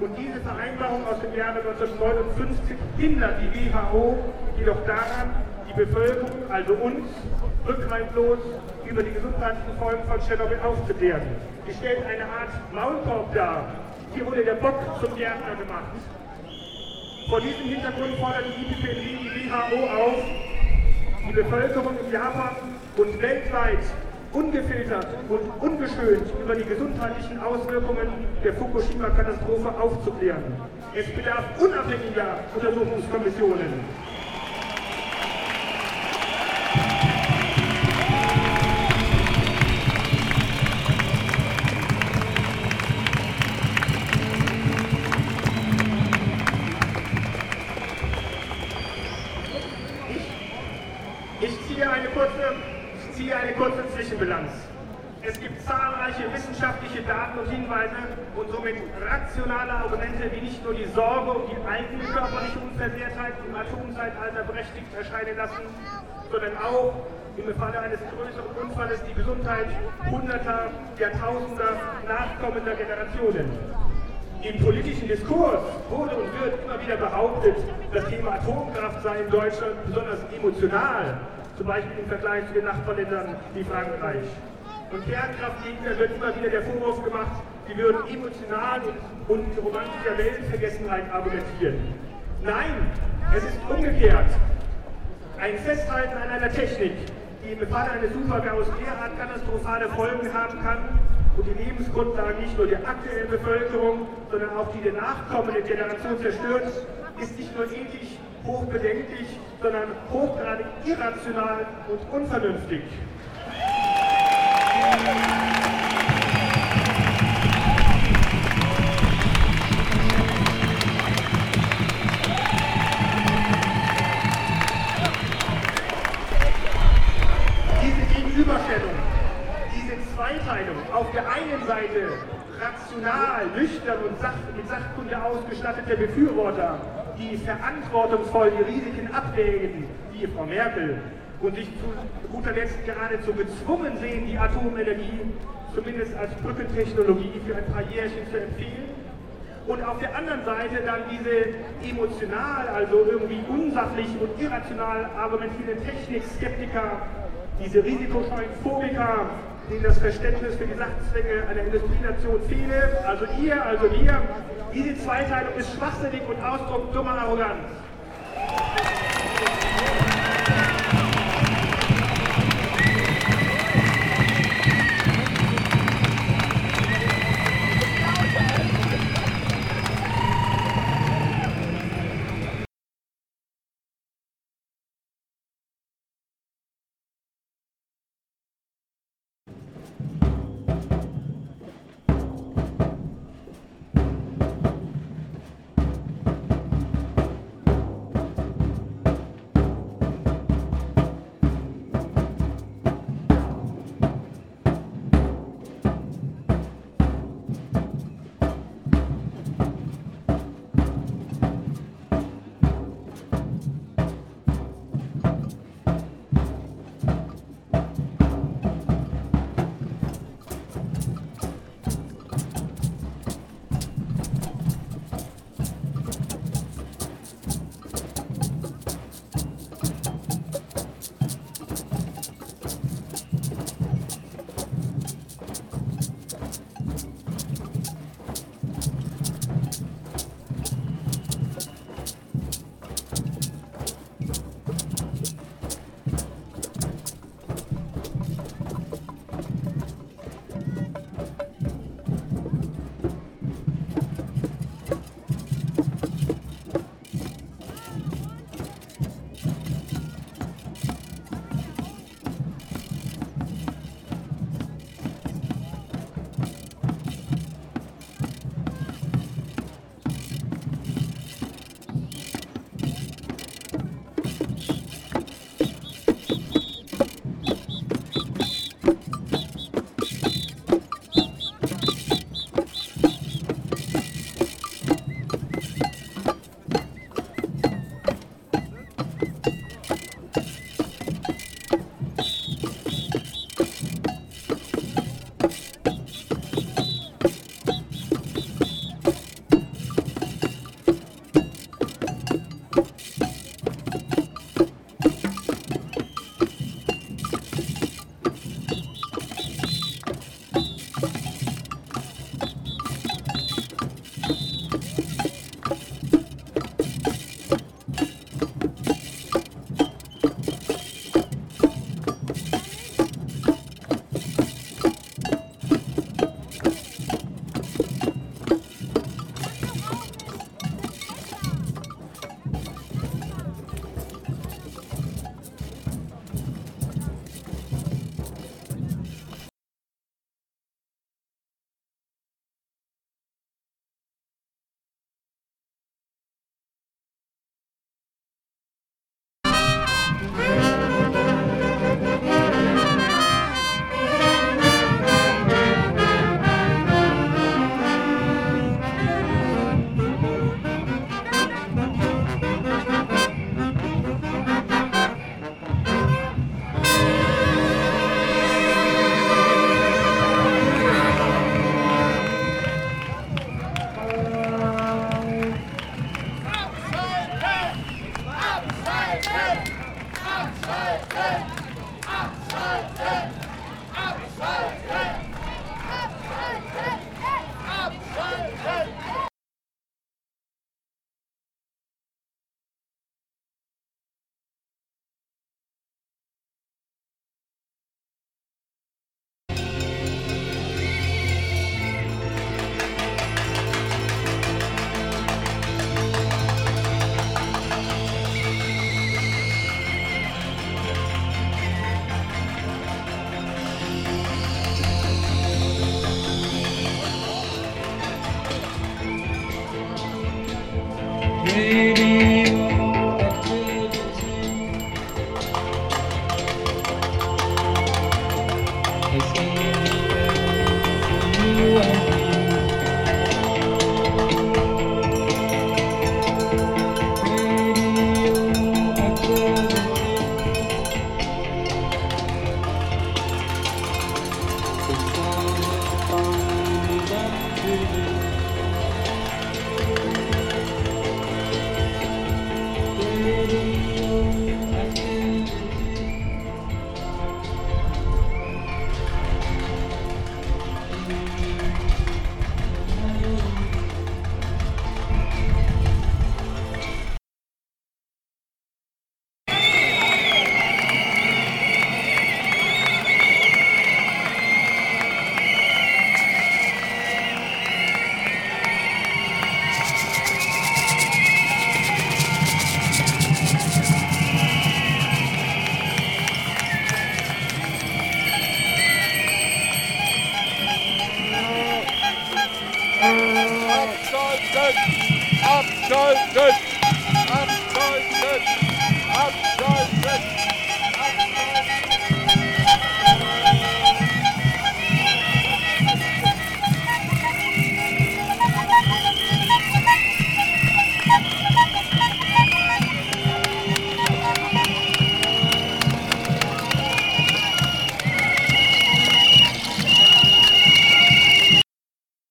Und diese Vereinbarung aus dem Jahre 1959 hindert die WHO jedoch daran, die Bevölkerung, also uns, rückhaltlos über die gesundheitlichen Folgen von Tschernobyl aufzuklären. Sie stellt eine Art Maulkorb dar. Hier wurde der Bock zum Gärtner gemacht. Vor diesem Hintergrund fordert die IPPNW die WHO auf, die Bevölkerung in Japan und weltweit ungefiltert und ungeschönt über die gesundheitlichen Auswirkungen der Fukushima-Katastrophe aufzuklären. Es bedarf unabhängiger Untersuchungskommissionen. Zwischenbilanz. Es gibt zahlreiche wissenschaftliche Daten und Hinweise und somit rationale Argumente, die nicht nur die Sorge um die eigene körperliche Unversehrtheit im Atomzeitalter berechtigt erscheinen lassen, sondern auch im Falle eines größeren Unfalles die Gesundheit hunderter, Jahrtausender nachkommender Generationen. Im politischen Diskurs wurde und wird immer wieder behauptet, das Thema Atomkraft sei in Deutschland besonders emotional zum Beispiel im Vergleich zu den Nachbarländern wie Frankreich. Und Kernkraftgegner wird immer wieder der Vorwurf gemacht, sie würden emotional und, und romantischer Weltvergessenheit argumentieren. Nein, es ist umgekehrt. Ein Festhalten an einer Technik, die im Falle eines Supergaus derart katastrophale Folgen haben kann und die Lebensgrundlagen nicht nur der aktuellen Bevölkerung, sondern auch die der nachkommenden Generation zerstört, ist nicht nur ethisch hochbedenklich, sondern hochgradig irrational und unvernünftig. Diese Gegenüberstellung, diese Zweiteilung, auf der einen Seite rational, nüchtern und mit Sachkunde ausgestattete Befürworter die verantwortungsvoll die Risiken abwägen, wie Frau Merkel, und sich zu guter Letzt geradezu gezwungen sehen, die Atomenergie zumindest als Brückentechnologie für ein paar Jährchen zu empfehlen. Und auf der anderen Seite dann diese emotional, also irgendwie unsachlich und irrational argumentierenden Technikskeptiker, diese risikoscheuen Phobiker, denen das Verständnis für die Sachzwänge einer Industrienation fehle, also ihr, also wir, diese Zweiteilung ist schwachsinnig und Ausdruck dummer Arroganz. Abschalten! Abschalten!